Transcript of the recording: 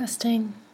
Testing